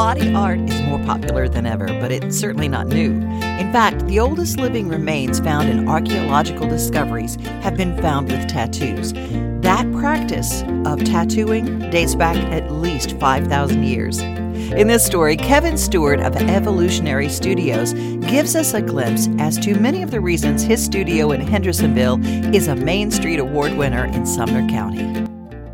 Body art is more popular than ever, but it's certainly not new. In fact, the oldest living remains found in archaeological discoveries have been found with tattoos. That practice of tattooing dates back at least 5,000 years. In this story, Kevin Stewart of Evolutionary Studios gives us a glimpse as to many of the reasons his studio in Hendersonville is a Main Street Award winner in Sumner County.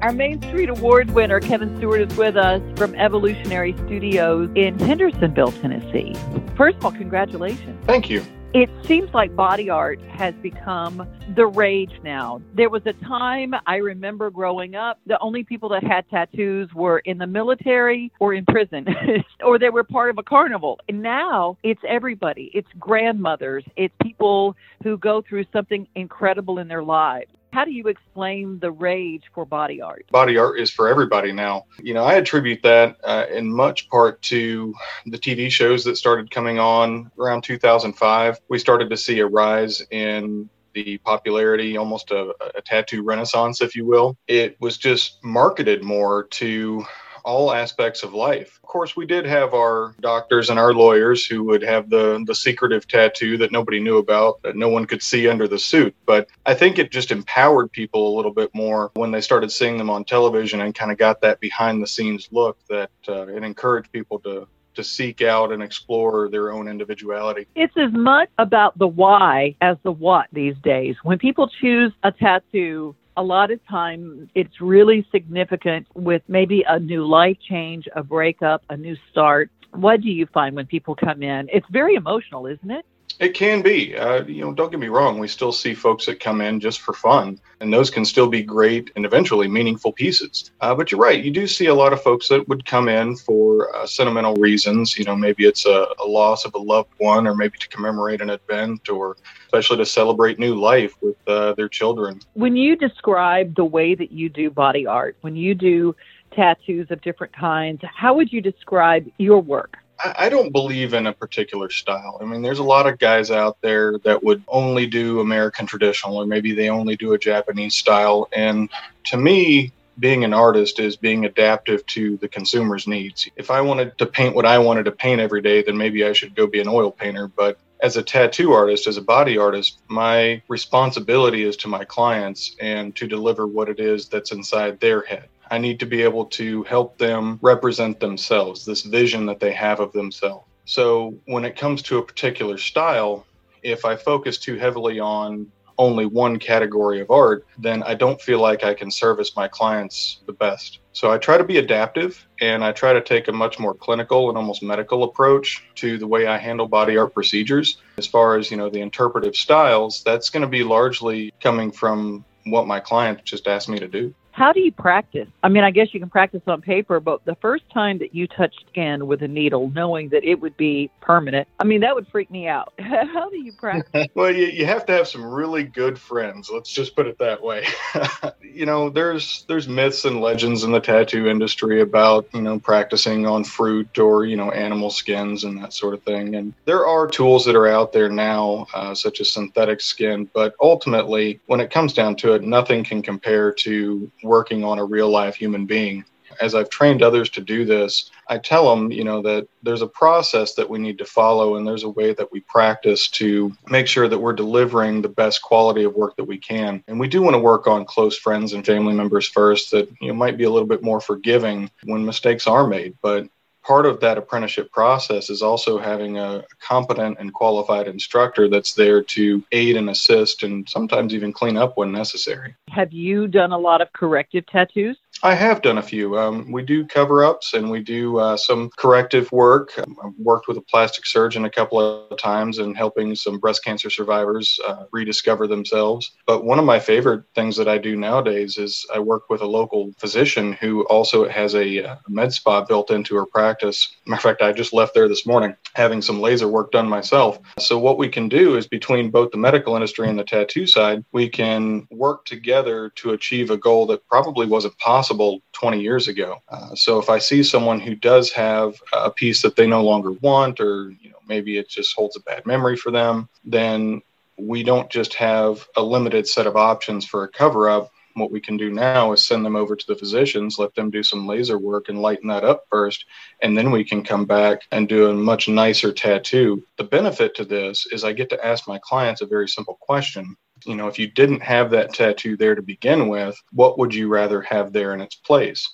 Our Main Street Award winner, Kevin Stewart, is with us from Evolutionary Studios in Hendersonville, Tennessee. First of all, congratulations. Thank you. It seems like body art has become the rage now. There was a time I remember growing up, the only people that had tattoos were in the military or in prison, or they were part of a carnival. And now it's everybody. It's grandmothers, it's people who go through something incredible in their lives. How do you explain the rage for body art? Body art is for everybody now. You know, I attribute that uh, in much part to the TV shows that started coming on around 2005. We started to see a rise in the popularity, almost a, a, tattoo renaissance, if you will. It was just marketed more to all aspects of life. Of course, we did have our doctors and our lawyers who would have the the secretive tattoo that nobody knew about, that no one could see under the suit. But I think it just empowered people a little bit more when they started seeing them on television and kind of got that behind the scenes look that uh, it encouraged people to to seek out and explore their own individuality. It's as much about the why as the what these days. When people choose a tattoo, a lot of time it's really significant with maybe a new life change, a breakup, a new start. What do you find when people come in? It's very emotional, isn't it? It can be. Uh, you know, don't get me wrong. We still see folks that come in just for fun, and those can still be great and eventually meaningful pieces. Uh, but you're right. You do see a lot of folks that would come in for uh, sentimental reasons. You know, maybe it's a, a, loss of a loved one, or maybe to commemorate an event, or especially to celebrate new life with uh, their children. When you describe the way that you do body art, when you do tattoos of different kinds, how would you describe your work? I don't believe in a particular style. I mean, there's a lot of guys out there that would only do American traditional, or maybe they only do a Japanese style. And to me, being an artist is being adaptive to the consumer's needs. If I wanted to paint what I wanted to paint every day, then maybe I should go be an oil painter. But as a tattoo artist, as a body artist, my responsibility is to my clients and to deliver what it is that's inside their head. I need to be able to help them represent themselves, this vision that they have of themselves. So when it comes to a particular style, if I focus too heavily on only one category of art, then I don't feel like I can service my clients the best. So I try to be adaptive and I try to take a much more clinical and almost medical approach to the way I handle body art procedures. As far as, you know, the interpretive styles, that's going to be largely coming from what my client just asked me to do. How do you practice? I mean, I guess you can practice on paper, but the first time that you touch skin with a needle, knowing that it would be permanent, I mean, that would freak me out. How do you practice? well, you, you have to have some really good friends. Let's just put it that way. you know, there's there's myths and legends in the tattoo industry about you know practicing on fruit or you know animal skins and that sort of thing. And there are tools that are out there now, uh, such as synthetic skin, but ultimately, when it comes down to it, nothing can compare to working on a real life human being. As I've trained others to do this, I tell them, you know, that there's a process that we need to follow and there's a way that we practice to make sure that we're delivering the best quality of work that we can. And we do want to work on close friends and family members first that you know might be a little bit more forgiving when mistakes are made, but part of that apprenticeship process is also having a competent and qualified instructor that's there to aid and assist and sometimes even clean up when necessary. Have you done a lot of corrective tattoos? I have done a few. Um, we do cover ups and we do uh, some corrective work. I've worked with a plastic surgeon a couple of times and helping some breast cancer survivors uh, rediscover themselves. But one of my favorite things that I do nowadays is I work with a local physician who also has a, a med spa built into her practice. Matter of fact, I just left there this morning having some laser work done myself. So, what we can do is between both the medical industry and the tattoo side, we can work together to achieve a goal that probably wasn't possible possible 20 years ago. Uh, so if I see someone who does have a piece that they no longer want, or you know maybe it just holds a bad memory for them, then we don't just have a limited set of options for a cover up what we can do now is send them over to the physicians, let them do some laser work and lighten that up first, and then we can come back and do a much nicer tattoo. The benefit to this is I get to ask my clients a very simple question. You know, if you didn't have that tattoo there to begin with, what would you rather have there in its place?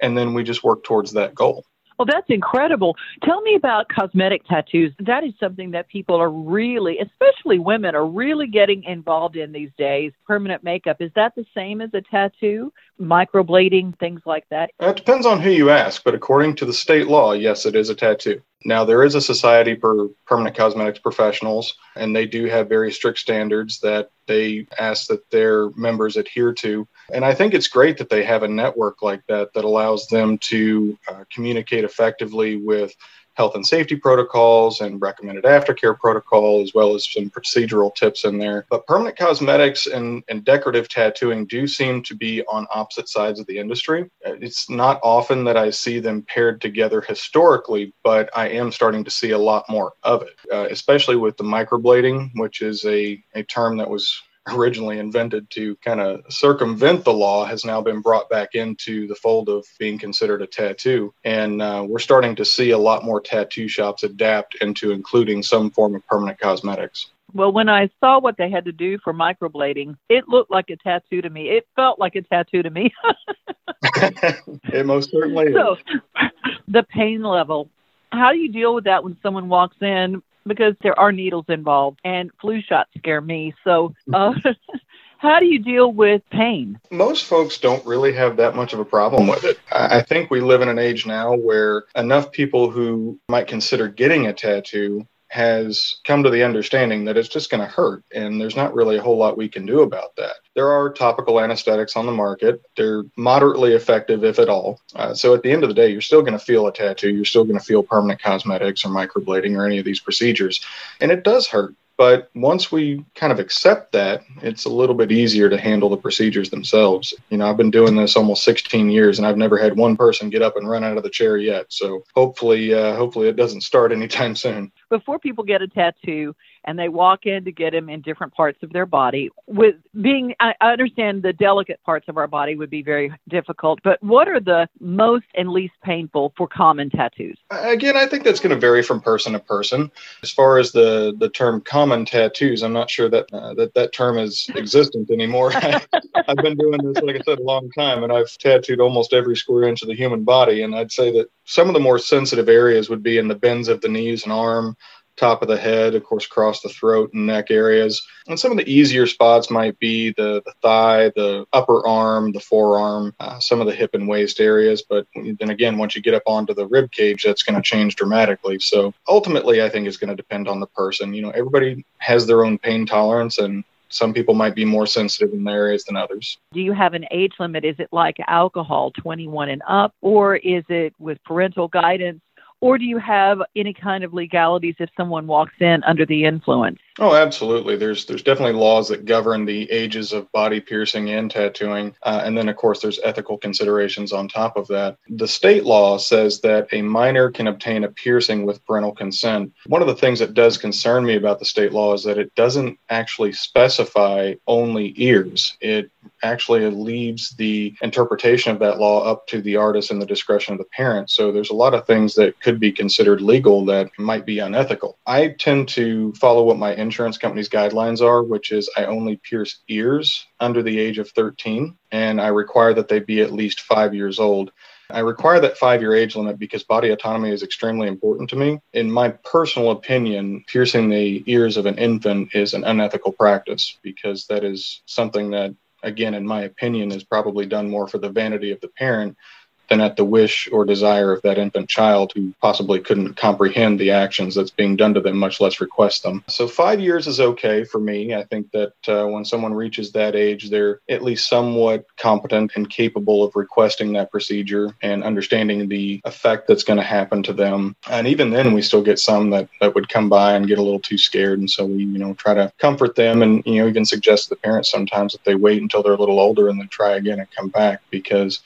And then we just work towards that goal. Well, that's incredible. Tell me about cosmetic tattoos. That is something that people are really, especially women, are really getting involved in these days. Permanent makeup, is that the same as a tattoo? Microblading, things like that? It depends on who you ask, but according to the state law, yes, it is a tattoo. Now, there is a society for permanent cosmetics professionals, and they do have very strict standards that they ask that their members adhere to. And I think it's great that they have a network like that that allows them to uh, communicate effectively with health and safety protocols and recommended aftercare protocol, as well as some procedural tips in there. But permanent cosmetics and, and decorative tattooing do seem to be on opposite sides of the industry. It's not often that I see them paired together historically, but I am starting to see a lot more of it, uh, especially with the microblading, which is a, a term that was originally invented to kind of circumvent the law has now been brought back into the fold of being considered a tattoo. And uh, we're starting to see a lot more tattoo shops adapt into including some form of permanent cosmetics. Well, when I saw what they had to do for microblading, it looked like a tattoo to me. It felt like a tattoo to me. it most certainly so, is. The pain level. How do you deal with that when someone walks in because there are needles involved and flu shots scare me. So, uh, how do you deal with pain? Most folks don't really have that much of a problem with it. I think we live in an age now where enough people who might consider getting a tattoo has come to the understanding that it's just going to hurt, and there's not really a whole lot we can do about that. There are topical anesthetics on the market. They're moderately effective, if at all. Uh, so at the end of the day, you're still going to feel a tattoo. You're still going to feel permanent cosmetics or microblading or any of these procedures. And it does hurt. But once we kind of accept that, it's a little bit easier to handle the procedures themselves. You know, I've been doing this almost 16 years, and I've never had one person get up and run out of the chair yet. So hopefully, uh, hopefully, it doesn't start anytime soon. Before people get a tattoo, and they walk in to get them in different parts of their body. With being, I understand the delicate parts of our body would be very difficult, but what are the most and least painful for common tattoos? Again, I think that's going to vary from person to person. As far as the the term common tattoos, I'm not sure that uh, that that term is existent anymore. I've been doing this, like I said, a long time, and I've tattooed almost every square inch of the human body. And I'd say that some of the more sensitive areas would be in the bends of the knees and arm top of the head, of course, across the throat and neck areas. And some of the easier spots might be the, the thigh, the upper arm, the forearm, uh, some of the hip and waist areas. But then again, once you get up onto the rib cage, that's going to change dramatically. So ultimately, I think it's going to depend on the person. You know, everybody has their own pain tolerance and some people might be more sensitive in their areas than others. Do you have an age limit? Is it like alcohol, 21 and up, or is it with parental guidance? Or do you have any kind of legalities if someone walks in under the influence? Oh, absolutely. There's there's definitely laws that govern the ages of body piercing and tattooing, uh, and then of course there's ethical considerations on top of that. The state law says that a minor can obtain a piercing with parental consent. One of the things that does concern me about the state law is that it doesn't actually specify only ears. It actually leaves the interpretation of that law up to the artist and the discretion of the parent. So there's a lot of things that could be considered legal that might be unethical. I tend to follow what my insurance company's guidelines are, which is I only pierce ears under the age of 13, and I require that they be at least five years old. I require that five year age limit because body autonomy is extremely important to me. In my personal opinion, piercing the ears of an infant is an unethical practice because that is something that, again, in my opinion, is probably done more for the vanity of the parent than at the wish or desire of that infant child who possibly couldn't comprehend the actions that's being done to them, much less request them. So, five years is okay for me. I think that uh, when someone reaches that age, they're at least somewhat competent and capable of requesting that procedure and understanding the effect that's going to happen to them. And even then, we still get some that, that would come by and get a little too scared. And so we, you know, try to comfort them and, you know, even suggest to the parents sometimes that they wait until they're a little older and then try again and come back because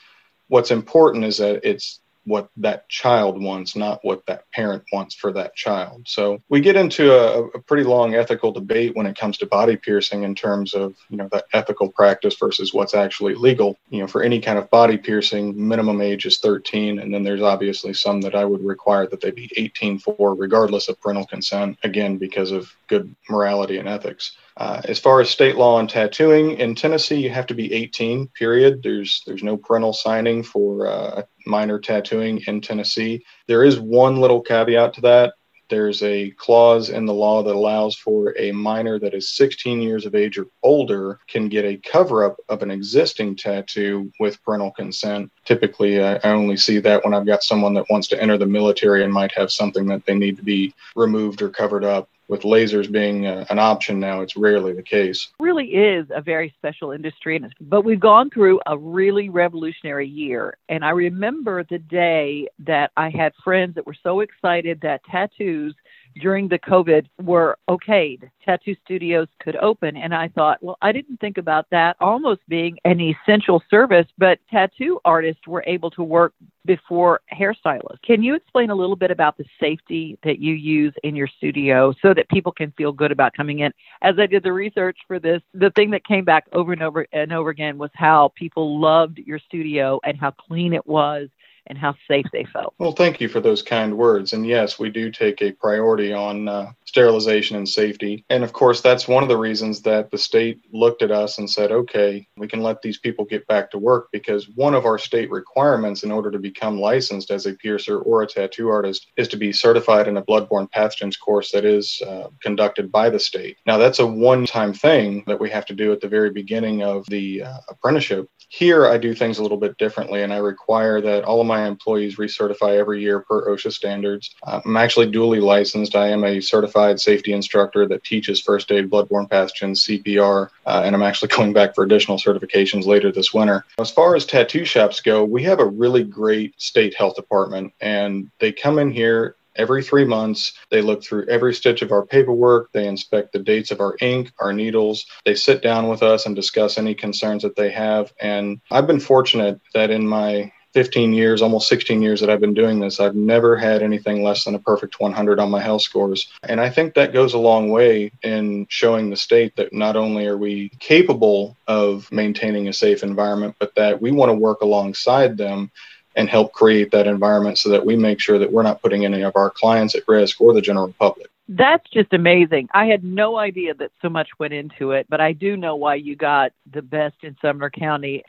what's important is that it's what that child wants, not what that parent wants for that child. So we get into a, a, pretty long ethical debate when it comes to body piercing in terms of, you know, the ethical practice versus what's actually legal. You know, for any kind of body piercing, minimum age is 13. And then there's obviously some that I would require that they be 18 for, regardless of parental consent, again, because of good morality and ethics. Uh, as far as state law on tattooing in Tennessee, you have to be 18. Period. There's there's no parental signing for uh, minor tattooing in Tennessee. There is one little caveat to that. There's a clause in the law that allows for a minor that is 16 years of age or older can get a cover up of an existing tattoo with parental consent. Typically, I only see that when I've got someone that wants to enter the military and might have something that they need to be removed or covered up with lasers being uh, an option now, it's rarely the case. It really is a very special industry, but we've gone through a really revolutionary year. And I remember the day that I had friends that were so excited that tattoos during the COVID were okayed. Tattoo studios could open. And I thought, well, I didn't think about that almost being an essential service, but tattoo artists were able to work before hairstylists. Can you explain a little bit about the safety that you use in your studio so that people can feel good about coming in? As I did the research for this, the thing that came back over and over and over again was how people loved your studio and how clean it was and how safe they felt. Well, thank you for those kind words. And yes, we do take a priority on uh, sterilization and safety. And of course, that's one of the reasons that the state looked at us and said, okay, we can let these people get back to work because one of our state requirements in order to become licensed as a piercer or a tattoo artist is to be certified in a bloodborne pathogens course that is uh, conducted by the state. Now, that's a one time thing that we have to do at the very beginning of the uh, apprenticeship. Here, I do things a little bit differently, and I require that all of my employees recertify every year per OSHA standards. Uh, I'm actually dually licensed. I am a certified safety instructor that teaches first aid, bloodborne pathogens, CPR, uh, and I'm actually going back for additional certifications later this winter. As far as tattoo shops go, we have a really great state health department, and they come in here every three months. They look through every stitch of our paperwork. They inspect the dates of our ink, our needles. They sit down with us and discuss any concerns that they have. And I've been fortunate that in my 15 years, almost 16 years that I've been doing this, I've never had anything less than a perfect 100 on my health scores. And I think that goes a long way in showing the state that not only are we capable of maintaining a safe environment, but that we want to work alongside them and help create that environment so that we make sure that we're not putting any of our clients at risk or the general public. That's just amazing. I had no idea that so much went into it, but I do know why you got the best in Sumner County.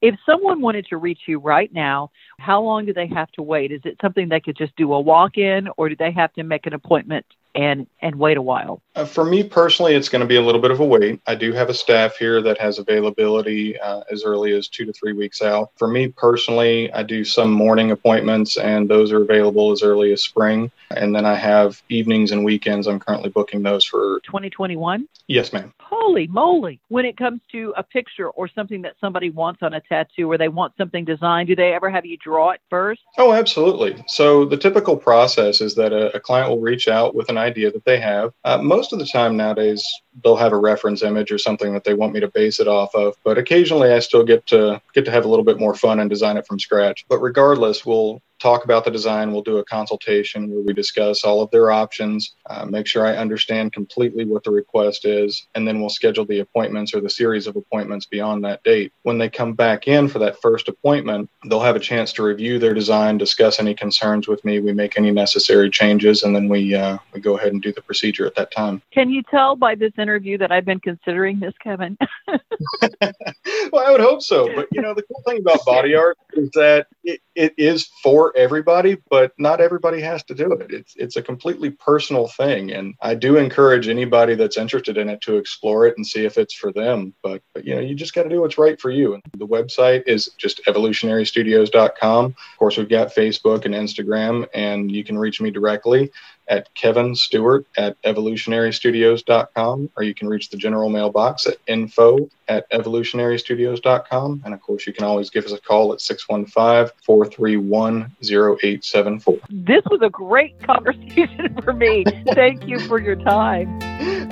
If someone wanted to reach you right now, how long do they have to wait? Is it something they could just do a walk in, or do they have to make an appointment and and wait a while? Uh, for me personally, it's going to be a little bit of a wait. I do have a staff here that has availability uh, as early as two to three weeks out. For me personally, I do some morning appointments, and those are available as early as spring. And then I have evenings and weekends. I'm currently booking those for 2021. Yes, ma'am. Holy moly! When it comes to a picture or something that somebody wants on a tattoo, or they want something designed, do they ever have you draw it first? Oh, absolutely. So the typical process is that a, a client will reach out with an idea that they have. Uh, most of the time nowadays, they'll have a reference image or something that they want me to base it off of. But occasionally, I still get to get to have a little bit more fun and design it from scratch. But regardless, we'll talk about the design. We'll do a consultation where we discuss all of their options, uh, make sure I understand completely what the request is, and then we'll schedule the appointments or the series of appointments beyond that date. When they come back in for that first appointment, they'll have a chance to review their design, discuss any concerns with me, we make any necessary changes, and then we uh, we go ahead and do the procedure at that time. Can you tell by this interview that I've been considering this, Kevin? well, I would hope so. But you know, the cool thing about body art is that it, it is for everybody, but not everybody has to do it. It's it's a completely personal thing, and I do encourage anybody that's interested in it to explore it and see if it's for them. But, but you know, you just got to do what's right for you. And the website is just evolutionarystudios.com. Of course, we've got Facebook and Instagram, and you can reach me directly at Kevin Stewart at evolutionarystudios.com, or you can reach the general mailbox at info at evolutionarystudios.com. And of course, you can always give us a call at 615 431 0874. This was a great conversation for me. Thank you for your time.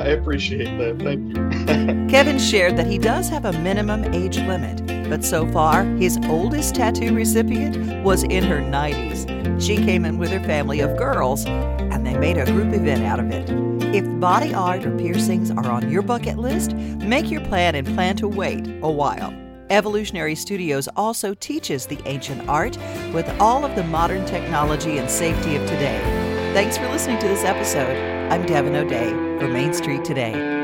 I appreciate that. Thank you. Kevin shared that he does have a minimum age limit But so far, his oldest tattoo recipient was in her 90s. She came in with her family of girls, and they made a group event out of it. If body art or piercings are on your bucket list, make your plan and plan to wait a while. Evolutionary Studios also teaches the ancient art with all of the modern technology and safety of today. Thanks for listening to this episode. I'm Devin O'Day for Main Street Today.